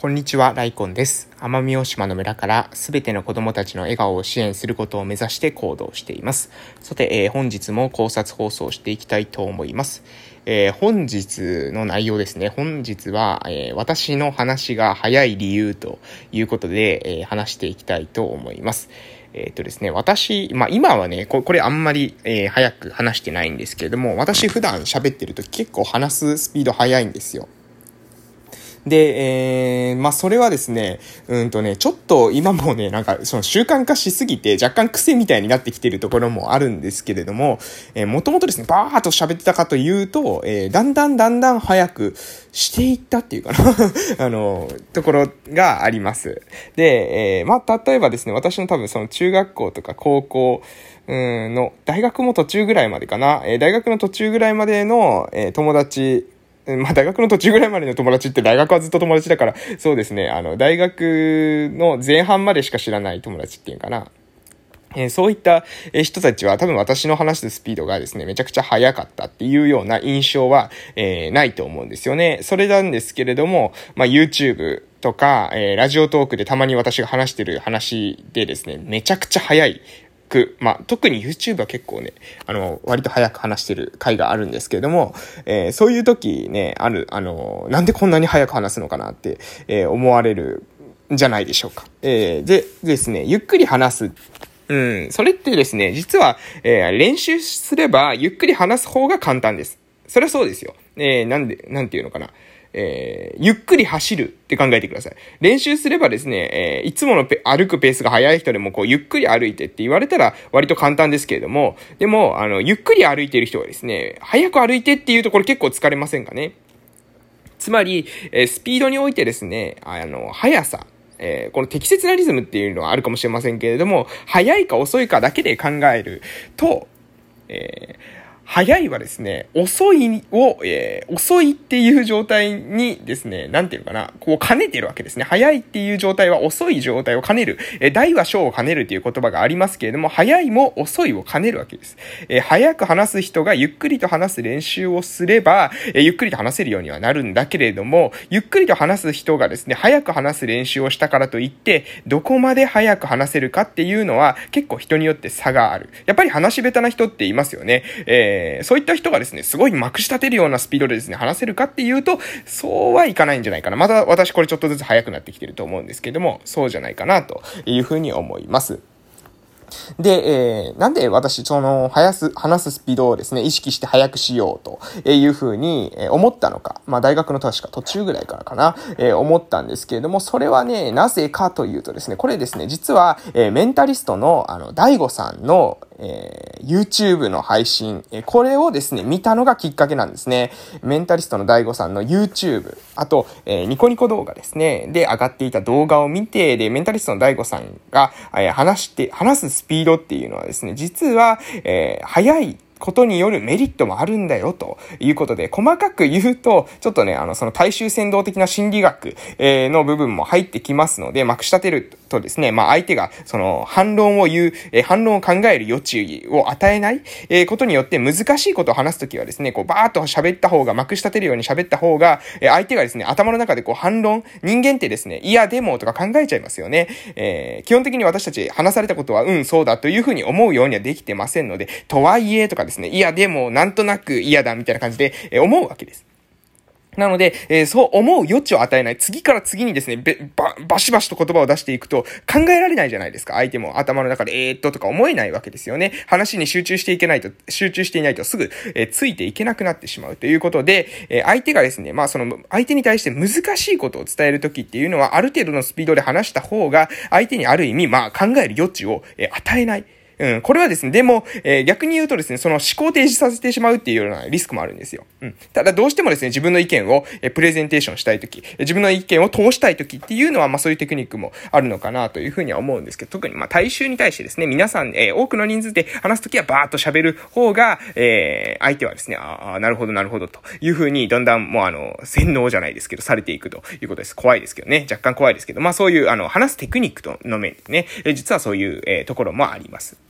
こんにちは、ライコンです。奄美大島の村からすべての子供たちの笑顔を支援することを目指して行動しています。さて、えー、本日も考察放送していきたいと思います。えー、本日の内容ですね。本日は、えー、私の話が早い理由ということで、え話していきたいと思います。えっ、とですね、私、まあ、今はねこ、れあんまり、え早く話してないんですけれども、私普段喋ってると結構話すスピード速いんですよ。で、えー、まあ、それはですね、うんとね、ちょっと今もね、なんか、その習慣化しすぎて、若干癖みたいになってきてるところもあるんですけれども、えー、もともとですね、バーっと喋ってたかというと、えー、だんだんだんだん早くしていったっていうかな あの、ところがあります。で、えー、まあ、例えばですね、私の多分その中学校とか高校、うんの、大学も途中ぐらいまでかな、えー、大学の途中ぐらいまでの、えー、友達まあ大学の途中ぐらいまでの友達って大学はずっと友達だから、そうですね、あの、大学の前半までしか知らない友達っていうかな。えー、そういった人たちは多分私の話すスピードがですね、めちゃくちゃ速かったっていうような印象は、えー、ないと思うんですよね。それなんですけれども、まあ YouTube とか、えー、ラジオトークでたまに私が話してる話でですね、めちゃくちゃ速いく、まあ、特に YouTube は結構ね、あの、割と早く話してる回があるんですけれども、えー、そういう時ね、ある、あの、なんでこんなに早く話すのかなって、えー、思われるんじゃないでしょうか。えー、でですね、ゆっくり話すうん。それってですね、実は、え、練習すれば、ゆっくり話す方が簡単です。それはそうですよ。え、なんで、なんていうのかな。えー、ゆっくり走るって考えてください。練習すればですね、えー、いつもの歩くペースが速い人でもこう、ゆっくり歩いてって言われたら割と簡単ですけれども、でも、あの、ゆっくり歩いている人はですね、早く歩いてっていうところ結構疲れませんかね？つまり、えー、スピードにおいてですね、あの、速さ、えー、この適切なリズムっていうのはあるかもしれませんけれども、速いか遅いかだけで考えると、えー早いはですね、遅いを、えー、遅いっていう状態にですね、なんていうのかな、こう兼ねてるわけですね。早いっていう状態は遅い状態を兼ねる。えー、大は小を兼ねるという言葉がありますけれども、早いも遅いを兼ねるわけです。えー、早く話す人がゆっくりと話す練習をすれば、え、ゆっくりと話せるようにはなるんだけれども、ゆっくりと話す人がですね、早く話す練習をしたからといって、どこまで早く話せるかっていうのは結構人によって差がある。やっぱり話し下手な人っていますよね。ええー、そういった人がですね、すごいまくし立てるようなスピードでですね、話せるかっていうと、そうはいかないんじゃないかな。また私これちょっとずつ速くなってきてると思うんですけども、そうじゃないかなというふうに思います。で、えー、なんで私、その、話す、話すスピードをですね、意識して速くしようというふうに思ったのか。まあ、大学の確か途中ぐらいからかな、えー、思ったんですけれども、それはね、なぜかというとですね、これですね、実は、えー、メンタリストの、あの、大悟さんの、えー、YouTube の配信、えー、これをですね、見たのがきっかけなんですね。メンタリストの DAIGO さんの YouTube、あと、えー、ニコニコ動画ですね、で上がっていた動画を見て、で、メンタリストの DAIGO さんが、えー、話して、話すスピードっていうのはですね、実は、えー、速いことによるメリットもあるんだよ、ということで、細かく言うと、ちょっとね、あの、その大衆先導的な心理学、えの部分も入ってきますので、まくし立てるとですね、まあ、相手が、その、反論を言う、え反論を考える余地を与えない、えことによって難しいことを話すときはですね、こう、バーっと喋った方が、まくし立てるように喋った方が、え相手がですね、頭の中でこう、反論、人間ってですね、いや、でも、とか考えちゃいますよね。えー、基本的に私たち話されたことは、うん、そうだというふうに思うようにはできてませんので、とはいえ、とかですね、ですねいや、でも、なんとなく嫌だ、みたいな感じで、え思うわけです。なので、えー、そう思う余地を与えない。次から次にですね、ば、バシバシと言葉を出していくと考えられないじゃないですか。相手も頭の中で、えー、っととか思えないわけですよね。話に集中していけないと、集中していないとすぐ、えー、ついていけなくなってしまうということで、え、相手がですね、まあその、相手に対して難しいことを伝えるときっていうのは、ある程度のスピードで話した方が、相手にある意味、まあ考える余地を、え、与えない。うん、これはですね、でも、えー、逆に言うとですね、その思考停止させてしまうっていうようなリスクもあるんですよ。うん。ただどうしてもですね、自分の意見を、えー、プレゼンテーションしたいとき、自分の意見を通したいときっていうのは、まあそういうテクニックもあるのかなというふうには思うんですけど、特にまあ大衆に対してですね、皆さん、えー、多くの人数で話すときはバーっと喋る方が、えー、相手はですね、ああ、なるほどなるほどというふうに、だんだんもうあの、洗脳じゃないですけど、されていくということです。怖いですけどね、若干怖いですけど、まあそういう、あの、話すテクニックとの面でね、実はそういう、えー、ところもあります。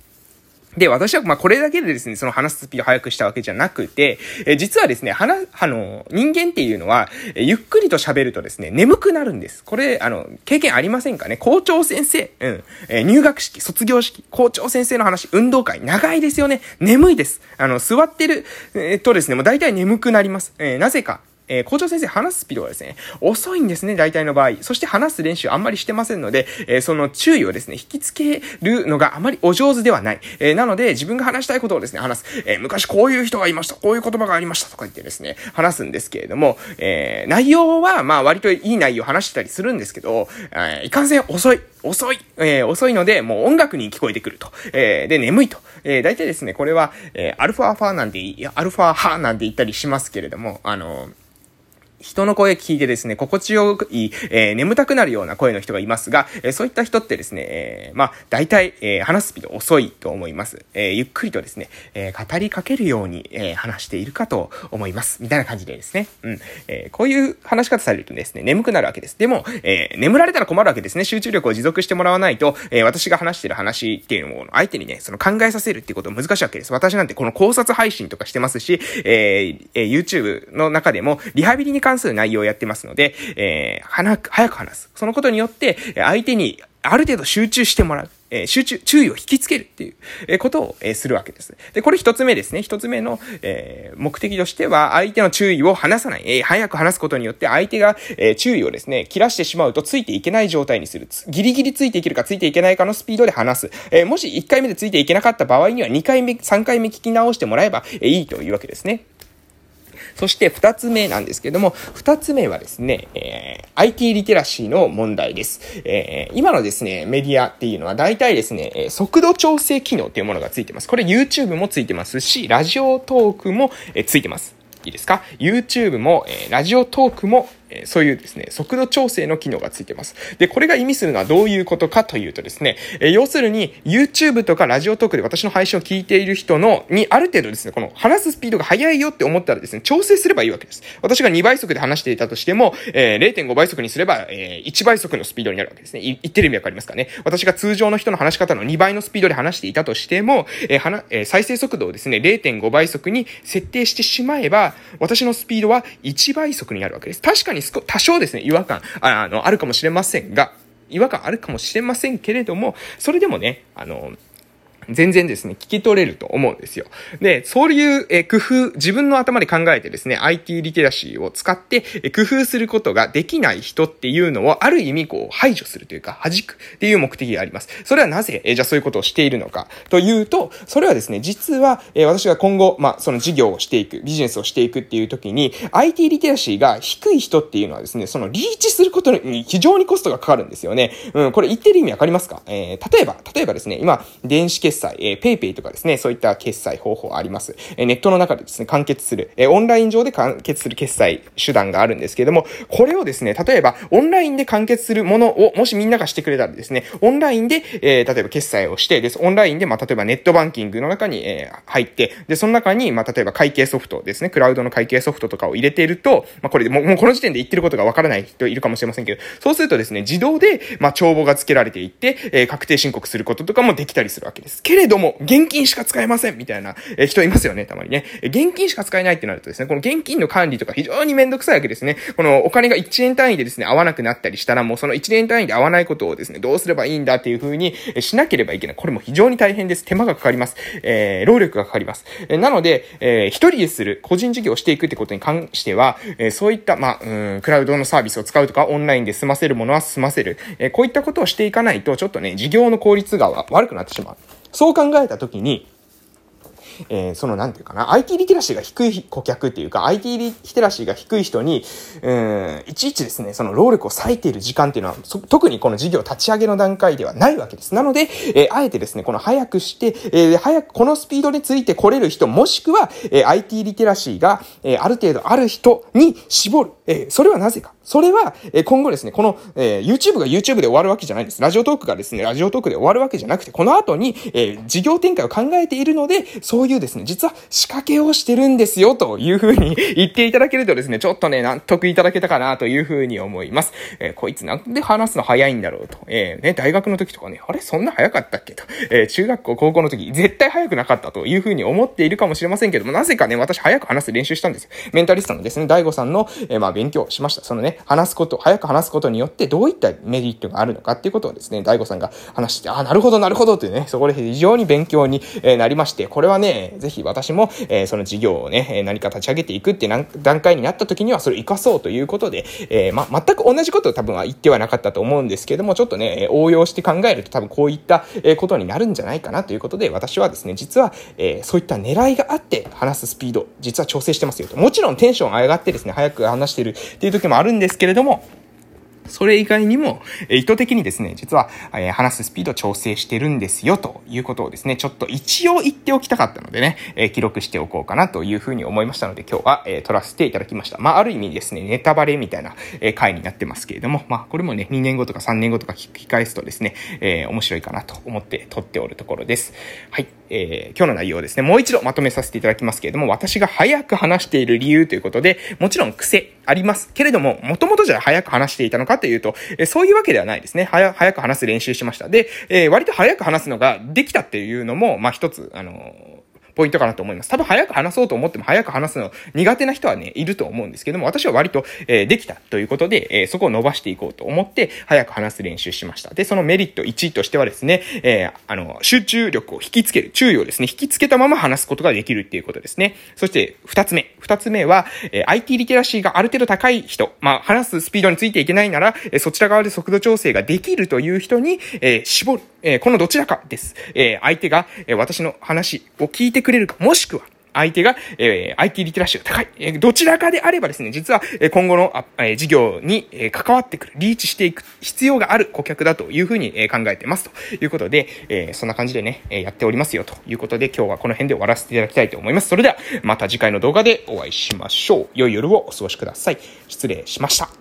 で、私は、ま、これだけでですね、その話すスピードを速くしたわけじゃなくて、え実はですね、話、あの、人間っていうのは、えゆっくりと喋るとですね、眠くなるんです。これ、あの、経験ありませんかね？校長先生、うん、え入学式、卒業式、校長先生の話、運動会、長いですよね。眠いです。あの、座ってる、えっとですね、もう大体眠くなります。えー、なぜか、えー、校長先生話すスピードがですね、遅いんですね、大体の場合。そして話す練習あんまりしてませんので、えー、その注意をですね、引きつけるのがあまりお上手ではない。えー、なので、自分が話したいことをですね、話す。え昔こういう人がいました。こういう言葉がありましたとか言ってですね、話すんですけれども、え内容は、まあ割といい内容を話してたりするんですけど、えいかんせん遅い。遅い。え遅いので、もう音楽に聞こえてくると。えで、眠いと。え大体ですね、これは、えアルファファなんて、アルファ派なんて言ったりしますけれども、あの人の声聞いてですね、心地よい、えー、眠たくなるような声の人がいますが、えー、そういった人ってですね、えー、まあ、大体、えー、話すスピード遅いと思います。えー、ゆっくりとですね、えー、語りかけるように、えー、話しているかと思います。みたいな感じでですね。うん。えー、こういう話し方されるとですね、眠くなるわけです。でも、えー、眠られたら困るわけですね。集中力を持続してもらわないと、えー、私が話してる話っていうのを相手にね、その考えさせるっていうこと難しいわけです。私なんてこの考察配信とかしてますし、えー、えー、YouTube の中でもリハビリに関関する内容をやってますので、えー、早く、早く話す。そのことによって、相手にある程度集中してもらう。えー、集中、注意を引きつけるっていう、えー、ことを、えー、するわけです。で、これ一つ目ですね。一つ目の、え目的としては、相手の注意を離さない。え早く話すことによって、相手が、え注意をですね、切らしてしまうとついていけない状態にする。ギリギリついていけるかついていけないかのスピードで話す。えもし1回目でついていけなかった場合には、2回目、3回目聞き直してもらえば、えいいというわけですね。そして二つ目なんですけども、二つ目はですね、えー、IT リテラシーの問題です。えー、今のですね、メディアっていうのは大体ですね、速度調整機能っていうものがついてます。これ YouTube もついてますし、ラジオトークも、ついてます。いいですか ?YouTube も、えー、ラジオトークも、えそういうですね、速度調整の機能がついてます。で、これが意味するのはどういうことかというとですね、え要するに YouTube とかラジオトークで私の配信を聞いている人の、にある程度ですね、この話すスピードが速いよって思ったらですね、調整すればいいわけです。私が2倍速で話していたとしても、えー、0.5倍速にすれば、えー、1倍速のスピードになるわけですね。言ってる意味わかりますかね？私が通常の人の話し方の2倍のスピードで話していたとしても、えー、はな、えー、再生速度をですね、0.5倍速に設定してしまえば、私のスピードは1倍速になるわけです。確かに多少ですね、違和感、あの、あるかもしれませんが、違和感あるかもしれませんけれども、それでもね、あの、全然ですね、聞き取れると思うんですよ。で、そういう、え工夫、自分の頭で考えてですね、IT リテラシーを使って、え工夫することができない人っていうのを、ある意味こう、排除するというか、弾くっていう目的があります。それはなぜ、えじゃあそういうことをしているのかというと、それはですね、実は、え私が今後、まあ、その事業をしていく、ビジネスをしていくっていう時に、IT リテラシーが低い人っていうのはですね、そのリーチすることに非常にコストがかかるんですよね。うん、これ言ってる意味わかりますか？えー、例えば、例えばですね、今、電子決済、えー、 PayPay とかですね、そういった決済方法あります。えネットの中でですね、完結する、えオンライン上で完結する決済手段があるんですけれども、これをですね、例えば、オンラインで完結するものを、もしみんながしてくれたらですね、オンラインで、えー、例えば決済をして、です。オンラインで、まあ、例えばネットバンキングの中に、えー、入って、で、その中に、まあ、例えば会計ソフトですね、クラウドの会計ソフトとかを入れていると、まあ、これでもう、もうこの時点で言ってることがわからない人いるかもしれませんけど、そうするとですね、自動で、まあ、帳簿が付けられていって、えー、確定申告することとかもできたりするわけです。けれども、現金しか使えませんみたいな、え人いますよね、たまにね。現金しか使えないってなるとですね、この現金の管理とか非常にめんどくさいわけですね。このお金が1円単位でですね、合わなくなったりしたら、もうその1円単位で合わないことをですね、どうすればいいんだっていう風にしなければいけない。これも非常に大変です。手間がかかります。えー、労力がかかります。え、なので、えー、一人でする、個人事業をしていくってことに関しては、えー、そういった、まあ、うん、クラウドのサービスを使うとか、オンラインで済ませるものは済ませる。えー、こういったことをしていかないと、ちょっとね、事業の効率が悪くなってしまう。そう考えたときに、えー、その、なんていうかな、IT リテラシーが低い顧客っていうか、IT リテラシーが低い人に、うん、いちいちですね、その労力を割いている時間っていうのは、特にこの事業立ち上げの段階ではないわけです。なので、えー、あえてですね、この早くして、えー、早く、このスピードについて来れる人、もしくは、えー、IT リテラシーが、えー、ある程度ある人に絞る。えー、それはなぜか。それは、え今後ですね、この、え、YouTube が YouTube で終わるわけじゃないんです。ラジオトークがですね、ラジオトークで終わるわけじゃなくて、この後に、え、事業展開を考えているので、そういうですね、実は仕掛けをしてるんですよ、というふうに言っていただけるとですね、ちょっとね、納得いただけたかな、というふうに思います。え、こいつなんで話すの早いんだろうと。え、ね、大学の時とかね、あれそんな早かったっけと。え、中学校、高校の時、絶対早くなかったというふうに思っているかもしれませんけども、なぜかね、私早く話す練習したんですよ。メンタリストのですね、大悟さんの、え、まあ、勉強しました。そのね、話すこと、早く話すことによってどういったメリットがあるのかっていうことをですね、大悟さんが話して、ああ、なるほど、なるほどってね、そこで非常に勉強になりまして、これはね、ぜひ私も、えー、その事業をね、何か立ち上げていくっていう段階になった時にはそれを活かそうということで、えー、ま、全く同じことを多分は言ってはなかったと思うんですけども、ちょっとね、応用して考えると多分こういったことになるんじゃないかなということで、私はですね、実は、えー、そういった狙いがあって話すスピード、実は調整してますよと。もちろんテンション上がってですね、早く話してるっていう時もあるんですけれども、それ以外にも、え意図的にですね、実は、え話すスピード調整してるんですよ、ということをですね、ちょっと一応言っておきたかったのでね、え記録しておこうかなというふうに思いましたので、今日は、え撮らせていただきました。まあ、ある意味ですね、ネタバレみたいな、え回になってますけれども、まあ、これもね、2年後とか3年後とか聞き返すとですね、えー、面白いかなと思って撮っておるところです。はい。えー、今日の内容をですね、もう一度まとめさせていただきますけれども、私が早く話している理由ということで、もちろん癖ありますけれども、もともとじゃ早く話していたのかというと、え、そういうわけではないですね。早、早く話す練習しました。で、え、割と早く話すのができたっていうのも、まあ、一つ、あのポイントかなと思います。多分早く話そうと思っても早く話すの苦手な人はね、いると思うんですけども、私は割と、えー、できたということで、えー、そこを伸ばしていこうと思って、早く話す練習しました。で、そのメリット1としてはですね、えー、あの、集中力を引きつける、注意をですね、引きつけたまま話すことができるっていうことですね。そして、2つ目。2つ目は、えー、IT リテラシーがある程度高い人、まあ、話すスピードについていけないなら、えー、そちら側で速度調整ができるという人に、えー、絞る。えー、このどちらかです。えー、相手が、えー、私の話を聞いてくれくれるか、もしくは、相手が、えー、IT リテラシーが高い。えー、どちらかであればですね、実は、えー、今後の、あえー、事業に、えー、関わってくる、リーチしていく必要がある顧客だというふうに、えー、考えてますということで、えー、そんな感じでね、えー、やっておりますよということで、今日はこの辺で終わらせていただきたいと思います。それでは、また次回の動画でお会いしましょう。良い夜をお過ごしください。失礼しました。